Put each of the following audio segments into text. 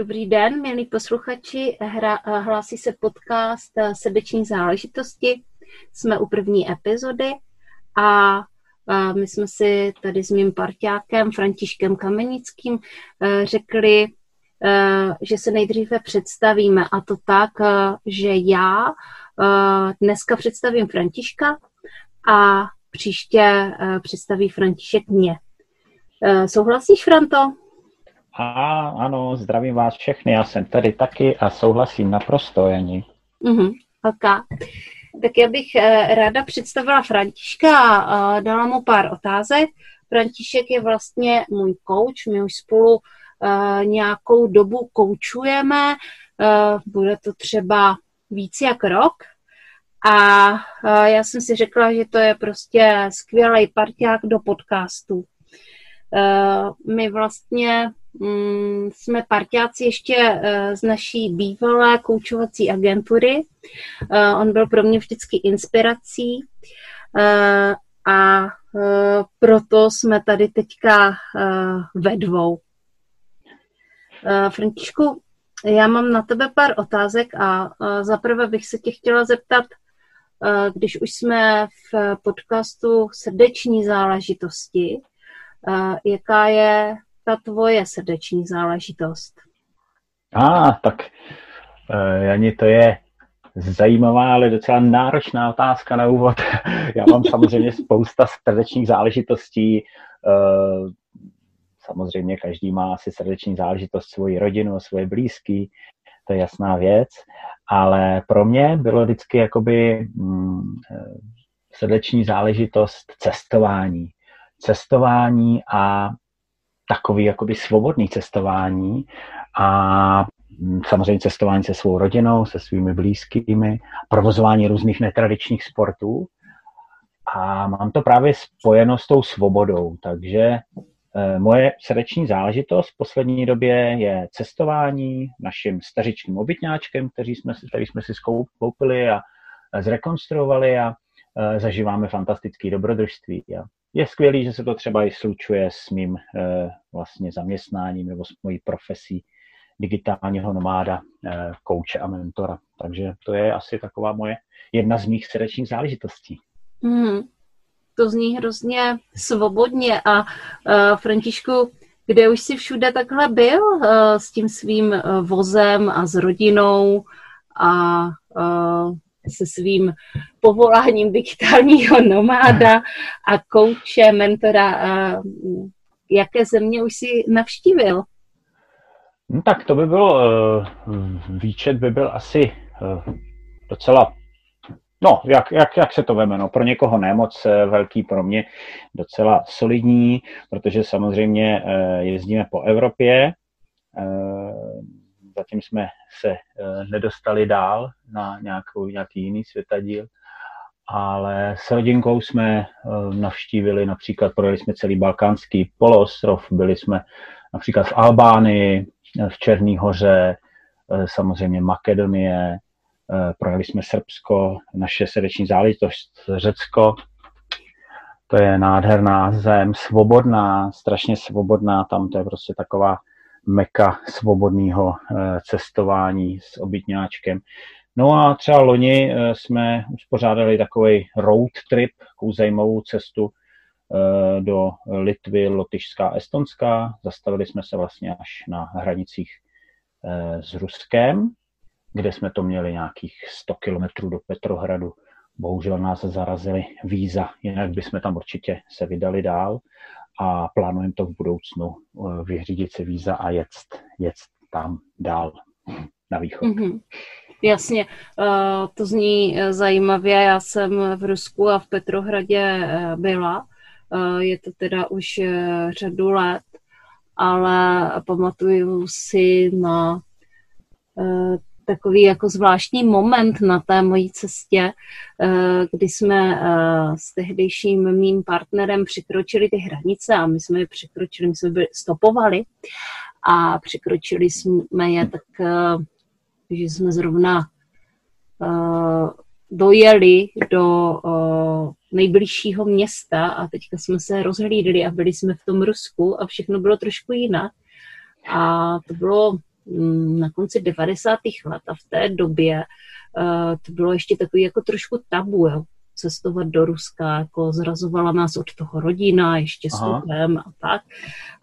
Dobrý den, milí posluchači. Hra, hlásí se podcast Srdeční záležitosti. Jsme u první epizody a my jsme si tady s mým parťákem Františkem Kamenickým řekli, že se nejdříve představíme a to tak, že já dneska představím Františka a příště představí František mě. Souhlasíš, Franto? A ano, zdravím vás všechny, já jsem tady taky a souhlasím naprosto, Jani. Mm-hmm. Tak já bych eh, ráda představila Františka a dala mu pár otázek. František je vlastně můj kouč, my už spolu uh, nějakou dobu koučujeme, uh, bude to třeba víc jak rok. A já jsem si řekla, že to je prostě skvělý parťák do podcastu. My vlastně jsme partiáci ještě eh, z naší bývalé koučovací agentury. Eh, on byl pro mě vždycky inspirací eh, a proto jsme tady teďka ve dvou. Františku, já mám na tebe pár otázek a zaprvé bych se tě chtěla zeptat, když už jsme v podcastu Srdeční záležitosti, jaká je ta tvoje srdeční záležitost? A, ah, tak uh, Jani, to je zajímavá, ale docela náročná otázka na úvod. Já mám samozřejmě spousta srdečních záležitostí. Uh, samozřejmě každý má asi srdeční záležitost svoji rodinu, svoje blízký, to je jasná věc, ale pro mě bylo vždycky jakoby mm, srdeční záležitost cestování. Cestování a takový jakoby svobodný cestování a samozřejmě cestování se svou rodinou, se svými blízkými, provozování různých netradičních sportů. A mám to právě spojeno s tou svobodou, takže eh, Moje srdeční záležitost v poslední době je cestování naším stařičným obytňáčkem, který jsme který jsme si koupili a zrekonstruovali a eh, zažíváme fantastické dobrodružství. Je skvělý, že se to třeba i slučuje s mým eh, vlastně zaměstnáním nebo s mojí profesí digitálního nomáda, eh, kouče a mentora. Takže to je asi taková moje jedna z mých srdečních záležitostí. Mm, to zní hrozně svobodně a uh, Františku, kde už jsi všude takhle byl uh, s tím svým uh, vozem a s rodinou a uh, se svým povoláním digitálního nomáda a kouče, mentora. A jaké země už si navštívil? No, tak to by bylo, eh, výčet by byl asi eh, docela, no, jak, jak, jak se to veme, no, pro někoho nemoc eh, velký, pro mě docela solidní, protože samozřejmě jezdíme po Evropě, zatím jsme se eh, nedostali dál na nějakou, nějaký jiný světadíl, ale s rodinkou jsme eh, navštívili například, projeli jsme celý balkánský poloostrov, byli jsme například v Albánii, v Černý hoře, eh, samozřejmě Makedonie, projeli jsme Srbsko, naše srdeční záležitost Řecko, to je nádherná zem, svobodná, strašně svobodná, tam to je prostě taková meka svobodného eh, cestování s obytňáčkem. No a třeba loni eh, jsme uspořádali takový road trip, takovou zajímavou cestu eh, do Litvy, Lotyšská, Estonská. Zastavili jsme se vlastně až na hranicích s Ruskem, kde jsme to měli nějakých 100 kilometrů do Petrohradu. Bohužel nás zarazili víza, jinak bychom tam určitě se vydali dál a plánujeme to v budoucnu eh, vyřídit si víza a jet, jet tam dál na východ. Mm-hmm. Jasně, to zní zajímavě. Já jsem v Rusku a v Petrohradě byla. Je to teda už řadu let, ale pamatuju si na takový jako zvláštní moment na té mojí cestě, eh, kdy jsme eh, s tehdejším mým partnerem překročili ty hranice a my jsme je překročili, my jsme byli, stopovali a překročili jsme je tak, eh, že jsme zrovna dojeli do nejbližšího města a teďka jsme se rozhlídli a byli jsme v tom Rusku a všechno bylo trošku jinak. A to bylo na konci 90. let a v té době uh, to bylo ještě takový jako trošku tabu, jo, cestovat do Ruska, jako zrazovala nás od toho rodina, ještě stupem a tak.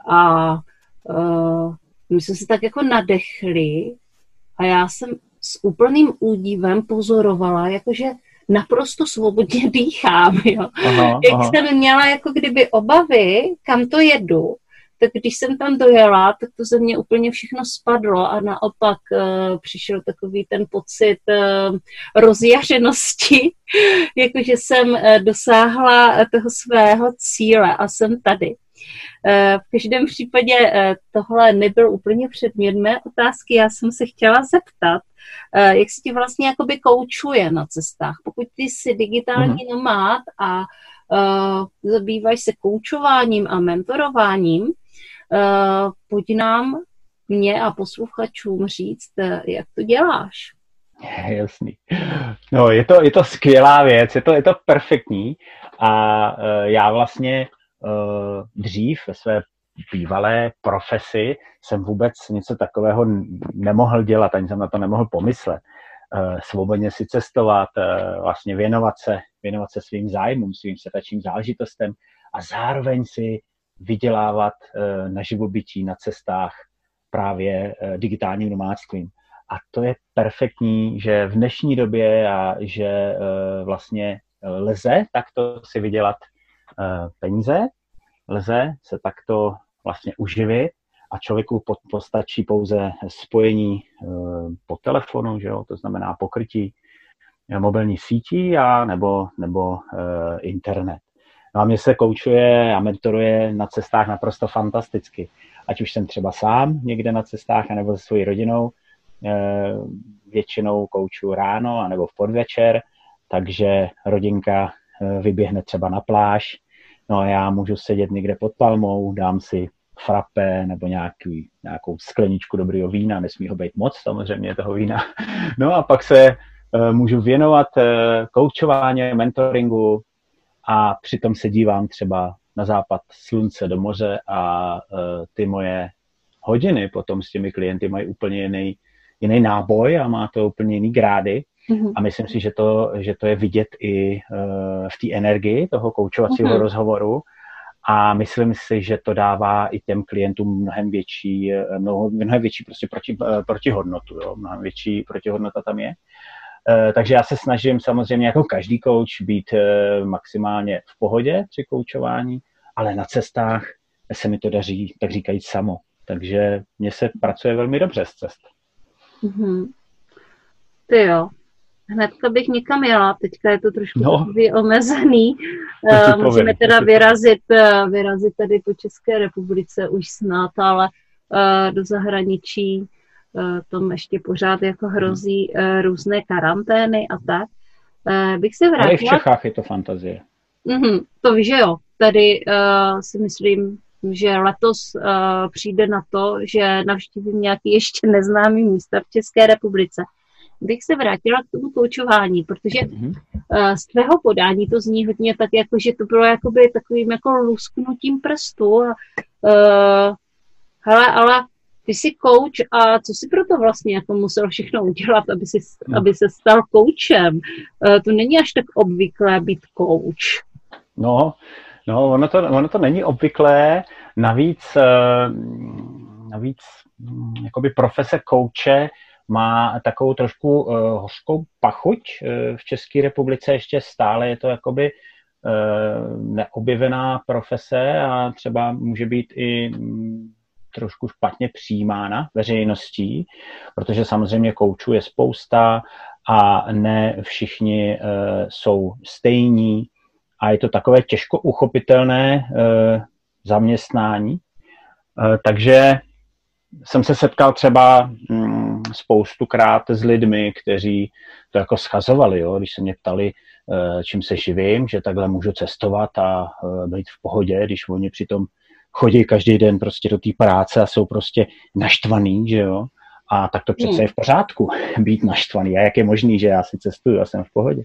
A uh, my jsme se tak jako nadechli a já jsem s úplným údivem pozorovala, jakože naprosto svobodně dýchám, jo. Aha, Jak aha. jsem měla jako kdyby obavy, kam to jedu, tak když jsem tam dojela, tak to ze mě úplně všechno spadlo a naopak uh, přišel takový ten pocit uh, rozjařenosti, jakože jsem uh, dosáhla toho svého cíle a jsem tady. V každém případě tohle nebyl úplně předmět mé otázky. Já jsem se chtěla zeptat, jak se ti vlastně jakoby koučuje na cestách. Pokud ty jsi digitální mm-hmm. nomád a zabýváš se koučováním a mentorováním, pojď nám, mě a posluchačům říct, eh, jak to děláš. Jasný. No, je to, je to skvělá věc, je to, je to perfektní a uh, já vlastně dřív ve své bývalé profesi jsem vůbec něco takového nemohl dělat, ani jsem na to nemohl pomyslet. Svobodně si cestovat, vlastně věnovat se, věnovat se svým zájmům, svým setačním záležitostem a zároveň si vydělávat eh, na živobytí na cestách právě eh, digitálním nomádstvím. A to je perfektní, že v dnešní době a že eh, vlastně lze takto si vydělat peníze, lze se takto vlastně uživit a člověku postačí pouze spojení po telefonu, že jo? to znamená pokrytí mobilní sítí a nebo, nebo internet. No a mě se koučuje a mentoruje na cestách naprosto fantasticky. Ať už jsem třeba sám někde na cestách, anebo se svojí rodinou. Eh, většinou kouču ráno, anebo v podvečer, takže rodinka eh, vyběhne třeba na pláž, no a já můžu sedět někde pod palmou, dám si frappe nebo nějaký, nějakou skleničku dobrého vína, nesmí ho být moc samozřejmě toho vína. No a pak se uh, můžu věnovat koučování, mentoringu, a přitom se dívám třeba na západ slunce do moře a uh, ty moje hodiny potom s těmi klienty mají úplně jiný, jiný náboj a má to úplně jiný grády. Mm-hmm. A myslím si, že to, že to je vidět i uh, v té energii toho koučovacího mm-hmm. rozhovoru. A myslím si, že to dává i těm klientům mnohem větší, e, mnohem, mnohem větší prostě proti, protihodnotu. Jo? Mnohem větší protihodnota tam je. Eh, takže já se snažím samozřejmě jako každý coach být eh, maximálně v pohodě při koučování, ale na cestách se mi to daří, tak říkajíc, samo. Takže mně se pracuje velmi dobře z cest. Mm-hmm. Ty jo. Hnedka bych někam jela, teďka je to trošku no. omezený. Uh, můžeme teda vyrazit, vyrazit tady po České republice už snad, ale uh, do zahraničí tom ještě pořád jako hrozí eh, různé karantény a tak. Eh, bych se vrátila... Ale i v Čechách je to fantazie. Mm-hmm, to víš, že jo. Tady uh, si myslím, že letos uh, přijde na to, že navštívím nějaký ještě neznámý místa v České republice. Bych se vrátila k tomu koučování, protože mm-hmm. uh, z tvého podání to zní hodně tak, jako, že to bylo jakoby takovým jako lusknutím prstu a uh, hele, ale ty jsi kouč a co jsi proto vlastně jako musel všechno udělat, aby, si, no. aby se stal koučem? Eh, to není až tak obvyklé být kouč. No, no ono, to, ono to není obvyklé. Navíc, eh, navíc hm, jakoby profese kouče má takovou trošku uh, hořkou pachuť uh, v České republice ještě stále je to jakoby uh, neobjevená profese a třeba může být i hm, trošku špatně přijímána veřejností, protože samozřejmě koučů je spousta a ne všichni uh, jsou stejní a je to takové těžko uchopitelné uh, zaměstnání. Uh, takže jsem se setkal třeba mm, spoustu krát s lidmi, kteří to jako schazovali, jo? když se mě ptali, čím se živím, že takhle můžu cestovat a být v pohodě, když oni přitom chodí každý den prostě do té práce a jsou prostě naštvaný, že jo. A tak to přece hmm. je v pořádku, být naštvaný. A jak je možný, že já si cestuju a jsem v pohodě.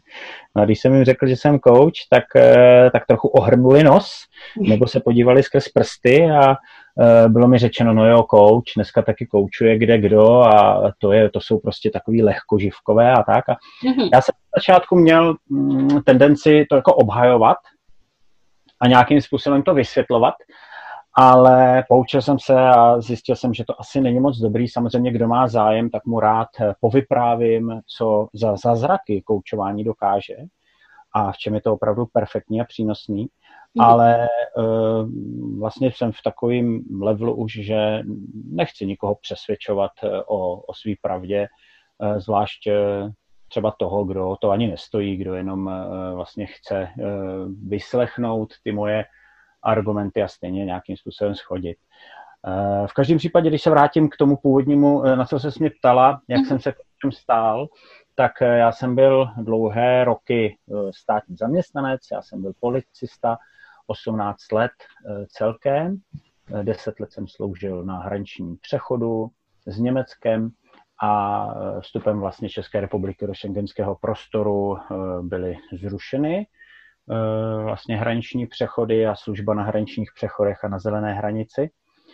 No a když jsem jim řekl, že jsem coach, tak, eh, tak trochu ohrnuli nos, nebo se podívali skrz prsty a eh, bylo mi řečeno, no jo, coach, dneska taky koučuje kde kdo a to, je, to jsou prostě takový lehkoživkové a tak. A hmm. já jsem v začátku měl mm, tendenci to jako obhajovat a nějakým způsobem to vysvětlovat, ale poučil jsem se a zjistil jsem, že to asi není moc dobrý. Samozřejmě, kdo má zájem, tak mu rád povyprávím, co za zázraky koučování dokáže a v čem je to opravdu perfektní a přínosný. Mm. Ale uh, vlastně jsem v takovém levelu už, že nechci nikoho přesvědčovat eh, o, o své pravdě, zvlášť třeba toho, kdo to ani nestojí, kdo jenom vlastně chce vyslechnout ty moje argumenty a stejně nějakým způsobem schodit. Eh, v každém případě, když se vrátím k tomu původnímu, eh, na co se mě ptala, jak mm. jsem se k stál, tak eh, já jsem byl dlouhé roky státní zaměstnanec, já jsem byl policista, 18 let celkem, 10 let jsem sloužil na hraničním přechodu s Německem a vstupem vlastně České republiky do šengenského prostoru byly zrušeny vlastně hraniční přechody a služba na hraničních přechodech a na zelené hranici.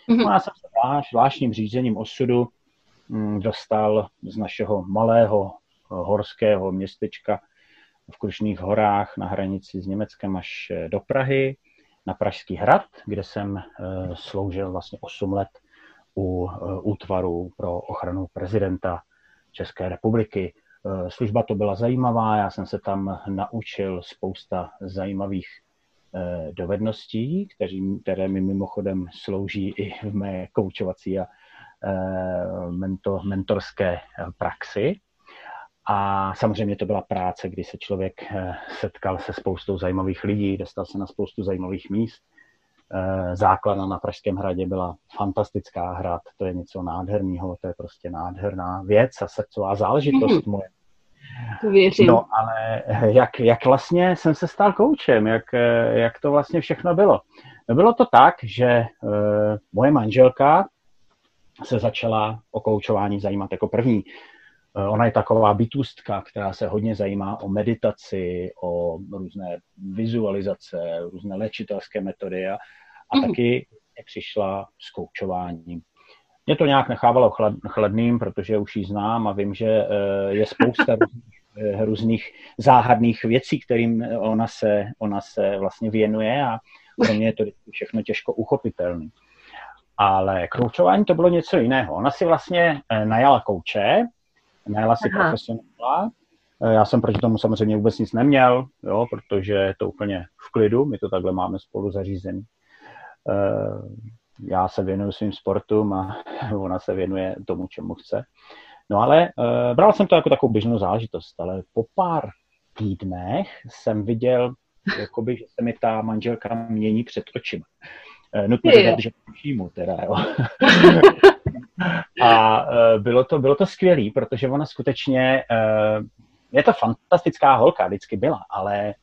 Mm-hmm. No já jsem se zvláštním řízením osudu mm, dostal z našeho malého eh, horského městečka v Krušných horách na hranici s Německem až eh, do Prahy, na Pražský hrad, kde jsem sloužil vlastně 8 let u útvaru pro ochranu prezidenta České republiky. Eh, služba to byla zajímavá, já jsem se tam naučil spousta zajímavých eh, dovedností, které mi mimochodem slouží i v mé koučovací a eh, mentor, mentorské praxi. A samozřejmě to byla práce, kdy se člověk setkal se spoustou zajímavých lidí, dostal se na spoustu zajímavých míst. Základna na Pražském hradě byla fantastická hrad, to je něco nádherného, to je prostě nádherná věc a srdcová záležitost mm-hmm. moje. To věřím. No, ale jak, jak vlastně jsem se stal koučem, jak, jak to vlastně všechno bylo? No, bylo to tak, že moje manželka se začala o koučování zajímat jako první. Uh, ona je taková bytůstka, která se hodně zajímá o meditaci, o různé vizualizace, různé léčitelské metody a, a mm. taky přišla s koučováním. Mě to nějak nechávalo chlad, chladným, protože už ji znám a vím, že eh, je spousta různých, eh, různých záhadných věcí, kterým ona se, ona se vlastně věnuje a pro mě je to všechno těžko uchopitelné. Ale koučování to bylo něco jiného. Ona si vlastně eh, najala kouče, najala si Aha. profesionála. Já jsem proti tomu samozřejmě vůbec nic neměl, jo, protože je to úplně v klidu, my to takhle máme spolu zařízený já se věnuju svým sportům a ona se věnuje tomu, čemu chce. No ale uh, bral jsem to jako takovou běžnou záležitost, ale po pár týdnech jsem viděl, jakoby, že se mi ta manželka mění před očima. Nutno dodat, že mu teda, jo. a uh, bylo to, bylo to skvělé, protože ona skutečně, uh, je to fantastická holka, vždycky byla, ale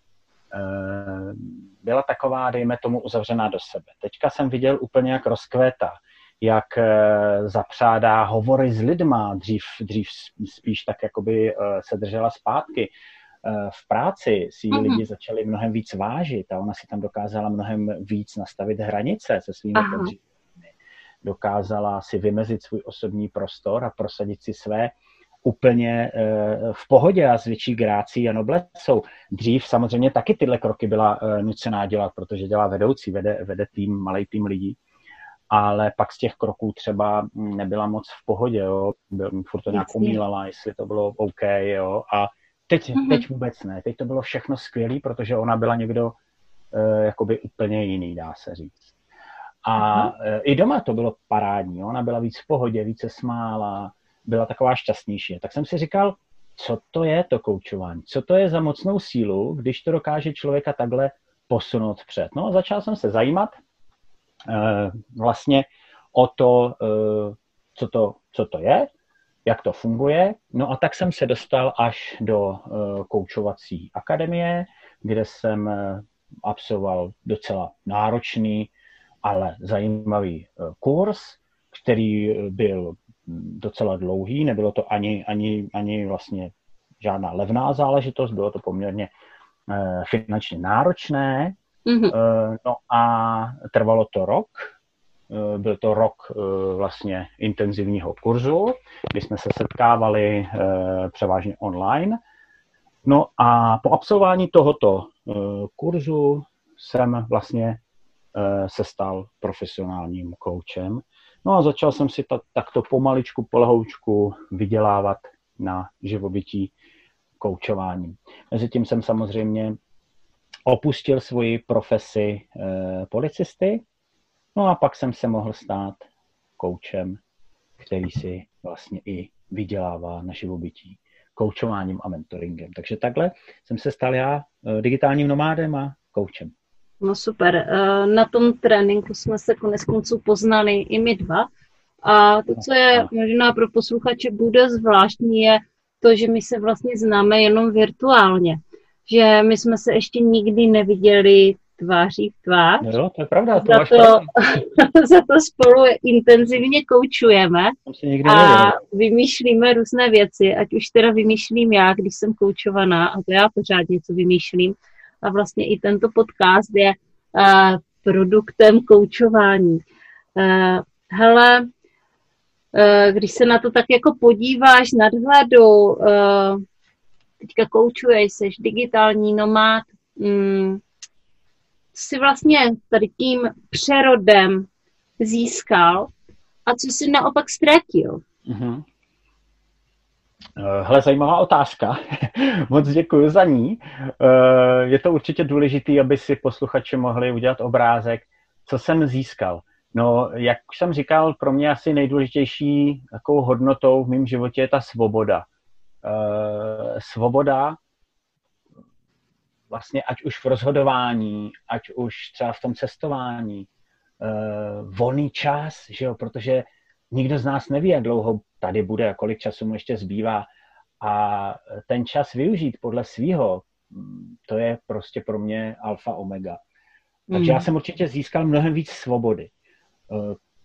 uh, byla taková, dejme tomu, uzavřená do sebe. Teďka jsem viděl úplně, jak rozkvétá, jak zapřádá hovory s lidma, dřív, dřív spíš tak jakoby se držela zpátky. V práci si ji lidi začali mnohem víc vážit a ona si tam dokázala mnohem víc nastavit hranice se svými podřízenými. Dokázala si vymezit svůj osobní prostor a prosadit si své úplně eh, v pohodě a s větší grácí a noblesou. Dřív samozřejmě taky tyhle kroky byla eh, nucená dělat, protože dělá vedoucí, vede, vede tým, malý tým lidí, ale pak z těch kroků třeba nebyla moc v pohodě, jo. Byl, furt to nějak umílala, jestli to bylo OK, jo. A teď, mm-hmm. teď vůbec ne. Teď to bylo všechno skvělé, protože ona byla někdo uh, jakoby úplně jiný, dá se říct. A uh, i doma to bylo parádní. Ona byla víc v pohodě, více smála, byla taková šťastnější. Tak jsem si říkal, co to je to koučování? Co to je za mocnou sílu, když to dokáže člověka takhle posunout před? No a začal jsem se zajímat uh, vlastně o to, uh, co to, co to je, jak to funguje. No a tak jsem se dostal až do uh, koučovací akademie, kde jsem uh, absolvoval docela náročný, ale zajímavý uh, kurz, který byl docela dlouhý, nebylo to ani, ani, ani vlastně žádná levná záležitost, bylo to poměrně uh, finančně náročné, mm-hmm. no a trvalo to rok, byl to rok vlastně intenzivního kurzu, kdy jsme se setkávali převážně online, no a po absolvování tohoto kurzu jsem vlastně se stal profesionálním koučem No a začal jsem si ta, takto pomaličku, polehoučku vydělávat na živobytí koučováním. Mezitím jsem samozřejmě opustil svoji profesi e, policisty, no a pak jsem se mohl stát koučem, který si vlastně i vydělává na živobytí koučováním a mentoringem. Takže takhle jsem se stal já e, digitálním nomádem a koučem. No super. Eh, na tom tréninku jsme se konec konců poznali i my dva. A to, co je možná pro posluchače bude zvláštní, je to, že my se vlastně známe jenom virtuálně. Že my jsme se ještě nikdy neviděli tváří v tvář. No, to je pravda. To za, to, za to spolu intenzivně koučujeme a vymýšlíme různé věci, ať už teda vymýšlím já, když jsem koučovaná, a to já pořád něco vymýšlím, a vlastně i tento podcast je uh, produktem koučování. Uh, hele, uh, když se na to tak jako podíváš nadhledu, uh, teďka koučuješ, jsi digitální nomád, si vlastně tady tím přerodem získal a co si naopak ztratil? Mm-hmm. Eh, hele, zajímavá otázka. Moc děkuji za ní. Eh, je to určitě důležité, aby si posluchači mohli udělat obrázek, co jsem získal. No, jak už jsem říkal, pro mě asi nejdůležitější takovou hodnotou v mém životě je ta svoboda. Eh, svoboda vlastně ať už v rozhodování, ať už třeba v tom cestování, volný čas, že jo, protože nikdo z nás neví, jak dlouho tady bude a kolik času mu ještě zbývá. A ten čas využít podle svýho, to je prostě pro mě alfa omega. Takže já hmm. jsem určitě získal mnohem víc svobody. E,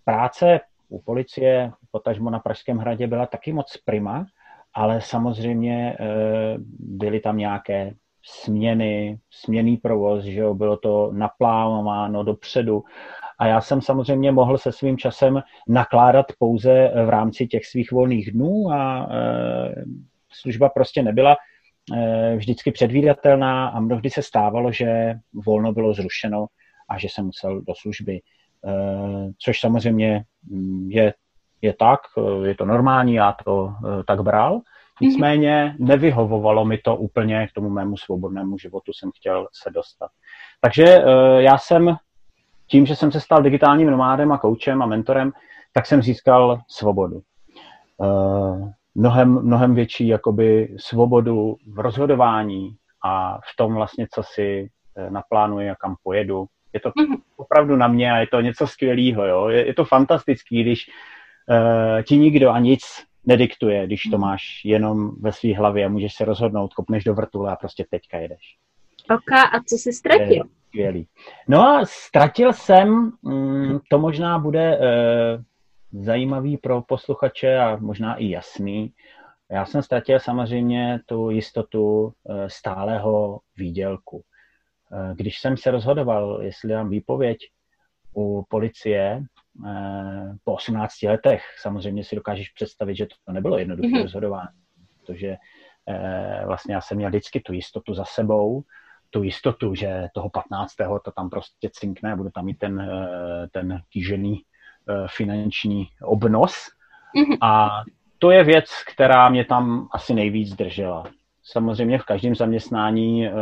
práce u policie, potažmo na Pražském hradě, byla taky moc prima, ale samozřejmě e, byly tam nějaké směny, směný provoz, že jo, bylo to naplánováno dopředu a já jsem samozřejmě mohl se svým časem nakládat pouze v rámci těch svých volných dnů a e, služba prostě nebyla e, vždycky předvídatelná a mnohdy se stávalo, že volno bylo zrušeno a že jsem musel do služby, e, což samozřejmě je, je tak, je to normální, já to tak bral. Mhm. Nicméně nevyhovovalo mi to úplně k tomu mému svobodnému životu, jsem chtěl se dostat. Takže já jsem tím, že jsem se stal digitálním nomádem a koučem a mentorem, tak jsem získal svobodu. Uh, mnohem, mnohem větší jakoby svobodu v rozhodování a v tom vlastně, co si eh, naplánuji a kam pojedu. Je to mhm. opravdu na mě a je to něco skvělého. Jo? Je, je to fantastický, když uh, ti nikdo a nic nediktuje, když to mhm. máš jenom ve své hlavě a můžeš se rozhodnout, kopneš do vrtule a prostě teďka jedeš. Ok, a co jsi ztratil? Skvělý. No a ztratil jsem, mm, to možná bude eh, zajímavý pro posluchače a možná i jasný. Já jsem ztratil samozřejmě tu jistotu eh, stálého výdělku. Eh, když jsem se rozhodoval, jestli dám výpověď u policie po 18 letech, samozřejmě si dokážeš představit, že to nebylo jednoduché mm-hmm. rozhodování, protože vlastně já jsem měl vždycky tu jistotu za sebou, tu jistotu, že toho 15. to tam prostě cinkne, bude tam mít ten, eh, ten kýžený eh, finanční obnos. Mm-hmm. A to je věc, která mě tam asi nejvíc držela. Samozřejmě v každém zaměstnání eh,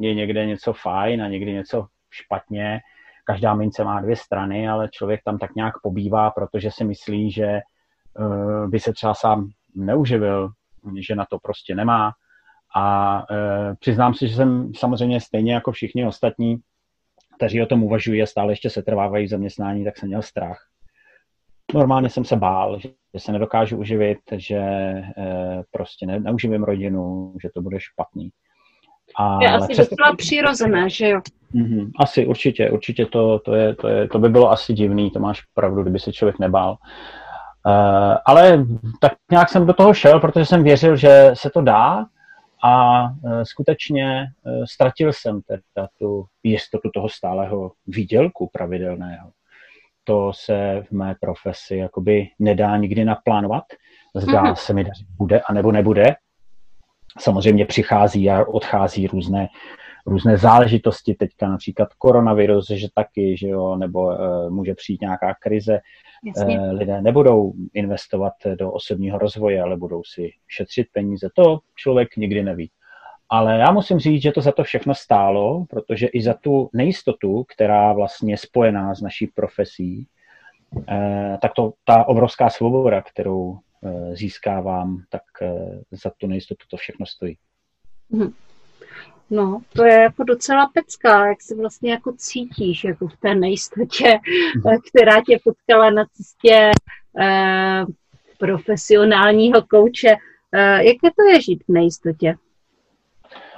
je někde něco fajn a někdy něco špatně. Každá mince má dvě strany, ale člověk tam tak nějak pobývá, protože si myslí, že by se třeba sám neuživil, že na to prostě nemá. A přiznám si, že jsem samozřejmě stejně jako všichni ostatní, kteří o tom uvažují a stále ještě se trvávají v zaměstnání, tak jsem měl strach. Normálně jsem se bál, že se nedokážu uživit, že eh, prostě ne, neuživím rodinu, že to bude špatný. A, je asi přesto... docela přirozené, že jo? Mm-hmm, asi, určitě, určitě to, to, je, to, je, to by bylo asi divný, to máš pravdu, kdyby se člověk nebál. Uh, ale tak nějak jsem do toho šel, protože jsem věřil, že se to dá a uh, skutečně uh, ztratil jsem teda tu jistotu toho stálého výdělku pravidelného to se v mé profesi jakoby nedá nikdy naplánovat. Zdá mm-hmm. se mi, že bude a nebo nebude. Samozřejmě přichází a odchází různé, různé záležitosti, teďka například koronavirus, že taky, že jo, nebo uh, může přijít nějaká krize. Uh, lidé nebudou investovat do osobního rozvoje, ale budou si šetřit peníze. To člověk nikdy neví. Ale já musím říct, že to za to všechno stálo, protože i za tu nejistotu, která vlastně je spojená s naší profesí, eh, tak to ta obrovská svoboda, kterou eh, získávám, tak eh, za tu nejistotu to všechno stojí. Mhm. No, to je jako docela pecká, jak se vlastně jako cítíš jako v té nejistotě, mhm. která tě potkala na cestě eh, profesionálního kouče. Eh, jaké to je žít v nejistotě?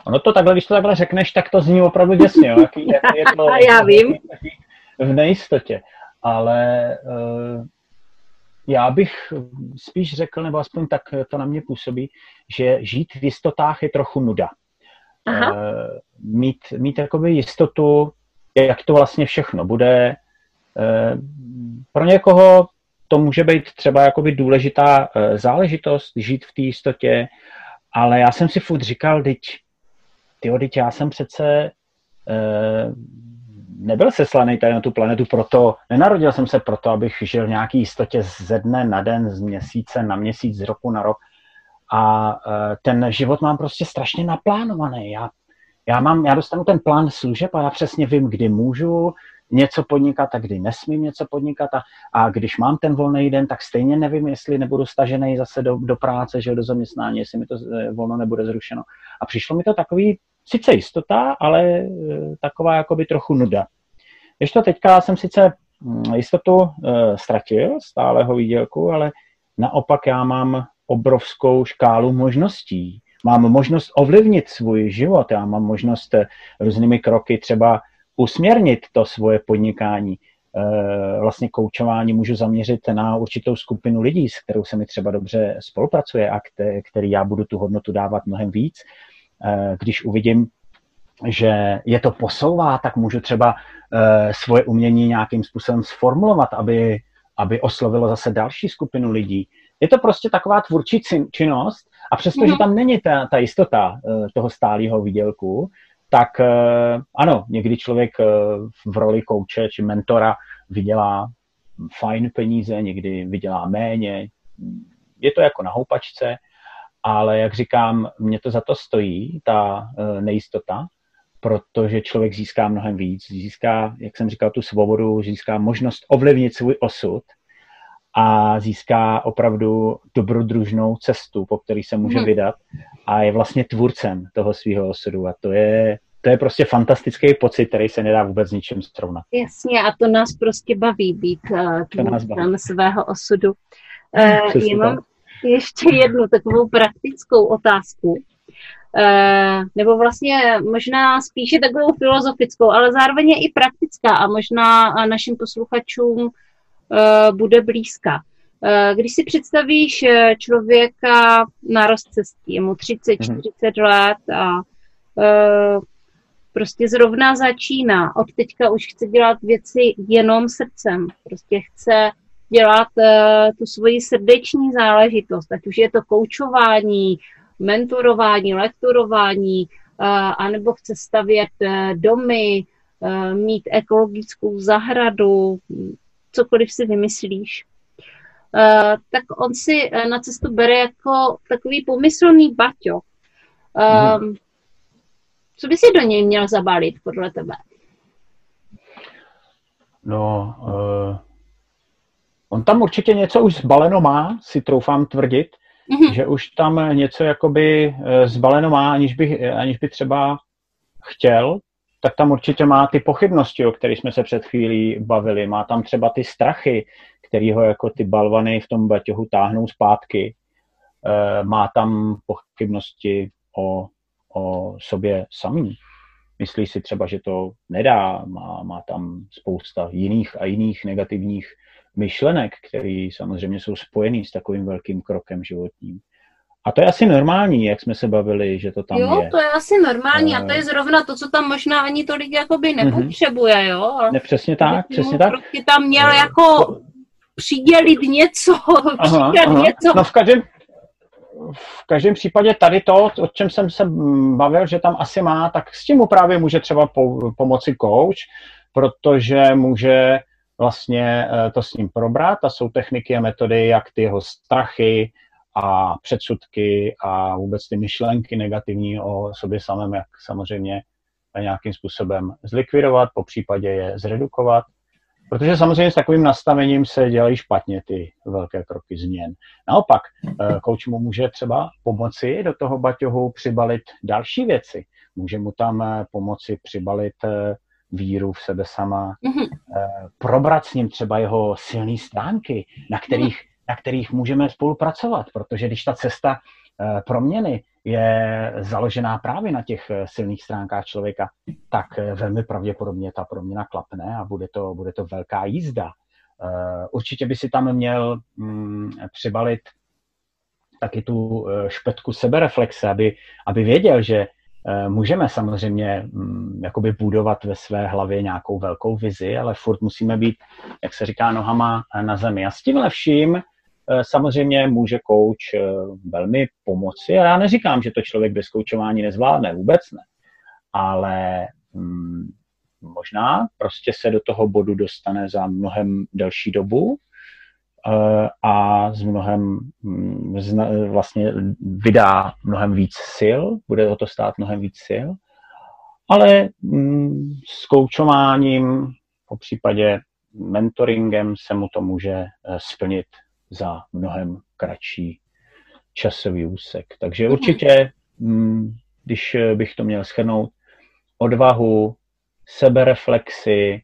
Ono to takhle, když to takhle řekneš, tak to zní opravdu děsně, jo, jaký, jaký je to Já vím. v nejistotě. Ale uh, já bych spíš řekl, nebo aspoň tak to na mě působí, že žít v jistotách je trochu nuda. Aha. Uh, mít, mít jakoby jistotu, jak to vlastně všechno bude. Uh, pro někoho to může být třeba jakoby důležitá uh, záležitost, žít v té jistotě, ale já jsem si furt říkal, teď tyjo, teď já jsem přece nebyl seslaný tady na tu planetu proto, nenarodil jsem se proto, abych žil v nějaký jistotě ze dne na den, z měsíce na měsíc, z roku na rok. A e, ten život mám prostě strašně naplánovaný. Já, já, mám, já dostanu ten plán služeb a já přesně vím, kdy můžu něco podnikat a kdy nesmím něco podnikat a, a když mám ten volný den, tak stejně nevím, jestli nebudu stažený zase do, do práce, že do zaměstnání, jestli mi to e, volno nebude zrušeno. A přišlo mi to takový sice jistota, ale e, taková jakoby trochu nuda. Ještě teďka jsem sice mm, jistotu uh, ztratil, stáleho výdělku, ale naopak já mám obrovskou škálu možností. Mám možnost ovlivnit svůj život, já mám možnost e, různými kroky třeba usměrnit to svoje podnikání. Vlastně koučování můžu zaměřit na určitou skupinu lidí, s kterou se mi třeba dobře spolupracuje a který já budu tu hodnotu dávat mnohem víc. Eh, když uvidím, že je to posouvá, tak můžu třeba eh, svoje umění nějakým způsobem sformulovat, aby, aby oslovilo zase další skupinu lidí. Je to prostě taková tvůrčí činnost a přestože mm-hmm. tam není ta, ta jistota eh, toho stálého výdělku, tak ano, někdy člověk v roli kouče či mentora vydělá fajn peníze, někdy vydělá méně. Je to jako na houpačce, ale jak říkám, mě to za to stojí, ta uh, nejistota, protože člověk získá mnohem víc, získá, jak jsem říkal, tu svobodu, získá možnost ovlivnit svůj osud a získá opravdu dobrodružnou cestu, po který se může hmm. vydat a je vlastně tvůrcem toho svého osudu a to je, to je prostě fantastický pocit, který se nedá vůbec s ničím srovnat. Jasně a to nás prostě baví být uh, tvůrcem svého osudu. Uh, já mám, ještě jednu takovou praktickou otázku. Uh, nebo vlastně možná spíše takovou filozofickou, ale zároveň je i praktická a možná našim posluchačům uh, bude blízká. Uh, když si představíš člověka na rozcestí, je mu 30-40 mm-hmm. let a prostě zrovna začíná, od teďka už chce dělat věci jenom srdcem, prostě chce dělat uh, tu svoji srdeční záležitost, ať už je to koučování, mentorování, lektorování, uh, anebo chce stavět uh, domy, mít ekologickou zahradu, cokoliv si vymyslíš. Tak on si na cestu bere jako takový pomyslný baťo. Uh, mm. Co by si do něj měl zabalit podle tebe? No, uh, on tam určitě něco už zbaleno má, si troufám tvrdit, mm-hmm. že už tam něco jakoby uh, zbaleno má, aniž by, aniž by třeba chtěl, tak tam určitě má ty pochybnosti, o kterých jsme se před chvílí bavili. Má tam třeba ty strachy, který ho jako ty balvany v tom baťohu táhnou zpátky. Uh, má tam pochybnosti o, o sobě samý myslí si třeba, že to nedá, má, má tam spousta jiných a jiných negativních myšlenek, které samozřejmě jsou spojený s takovým velkým krokem životním. A to je asi normální, jak jsme se bavili, že to tam jo, je. Jo, to je asi normální a to je eh. zrovna to, co tam možná ani tolik jakoby mhm. nepotřebuje, jo. Ne, přesně tak, přesně tak. Prostě tam měl uh, jako přidělit něco, aha, aha. něco. No v každém, v každém případě tady to, o čem jsem se bavil, že tam asi má, tak s tím mu právě může třeba po, pomoci coach, protože může vlastně eh, to s ním probrat a jsou techniky a metody, jak ty jeho strachy a předsudky a vůbec ty myšlenky negativní o sobě samém, jak samozřejmě nějakým způsobem zlikvidovat, po případě je zredukovat Protože samozřejmě s takovým nastavením se dělají špatně ty velké kroky změn. Naopak, kouč eh, mu může třeba pomoci do toho baťohu přibalit další věci. Může mu tam eh, pomoci přibalit víru v sebe sama, mm-hmm. probrat s ním třeba jeho silné stránky, na kterých, mm-hmm. na kterých můžeme spolupracovat, protože když ta cesta proměny je založená právě na těch eh, silných stránkách člověka, tak eh, velmi pravděpodobně ta proměna klapne a bude to, bude to velká jízda. Eh, určitě by si tam měl mm, přibalit taky tu špetku sebereflexe, aby, aby věděl, že můžeme samozřejmě mm, jakoby budovat ve své hlavě nějakou velkou vizi, ale furt musíme být, jak se říká, nohama na zemi. A s tímhle vším Eh, samozřejmě může kouč eh, velmi pomoci. A já neříkám, že to člověk bez koučování nezvládne, vůbec ne. Ale hmm, možná prostě se do toho bodu dostane za mnohem delší dobu eh, a z mnohem hm, vlastně vydá mnohem víc sil, bude o to stát mnohem víc sil, ale hm, s koučováním, po případě mentoringem se mu to může splnit za mnohem kratší časový úsek. Takže mhm. určitě, mm, když bych to měl schrnout, odvahu, sebereflexy,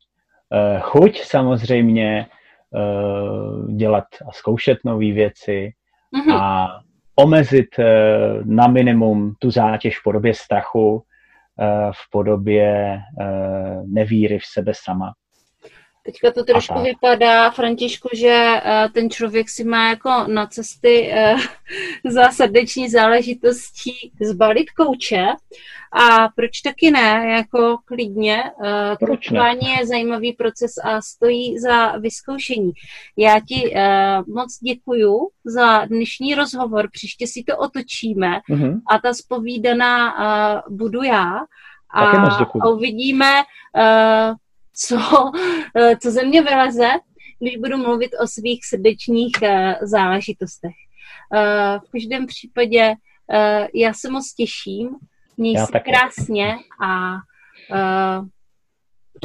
eh, chuť samozřejmě eh, dělat a zkoušet nové věci mm-hmm. a omezit eh, na minimum tu zátěž v podobě strachu, v podobě nevíry v sebe sama. Teďka to trošku Aha. vypadá, Františku, že uh, ten člověk si má jako na cesty uh, za srdeční záležitostí zbalit kouče a proč taky ne, jako klidně. Uh, koučování je zajímavý proces a stojí za vyzkoušení. Já ti moc děkuju za dnešní rozhovor, příště si to otočíme uh-huh. a ta spovídaná budu já a, uvidíme, co, eh, co ze mě vyleze, když budu mluvit o svých srdečních eh, záležitostech. Eh, v každém případě já se moc těším, měj já se taky. krásně a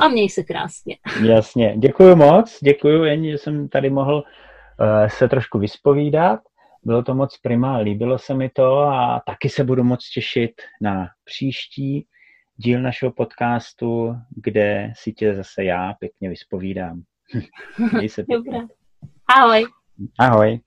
a měj se krásně. Jasně, děkuji moc, děkuji jen, že jsem tady mohl uh, se trošku vyspovídat. Bylo to moc prima, líbilo se mi to a taky se budu moc těšit na příští díl našeho podcastu, kde si tě zase já pěkně vyspovídám. Měj se pěkně. Dobrá. Ahoj. Ahoj.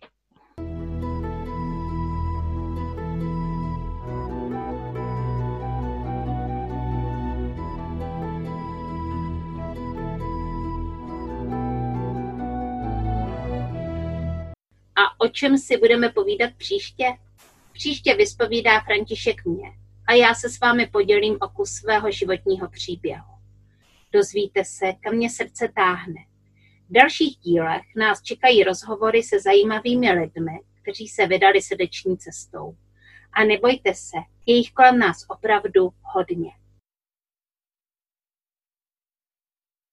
A o čem si budeme povídat příště? Příště vyspovídá František mě a já se s vámi podělím o kus svého životního příběhu. Dozvíte se, kam mě srdce táhne. V dalších dílech nás čekají rozhovory se zajímavými lidmi, kteří se vydali srdeční cestou. A nebojte se, je jich kolem nás opravdu hodně.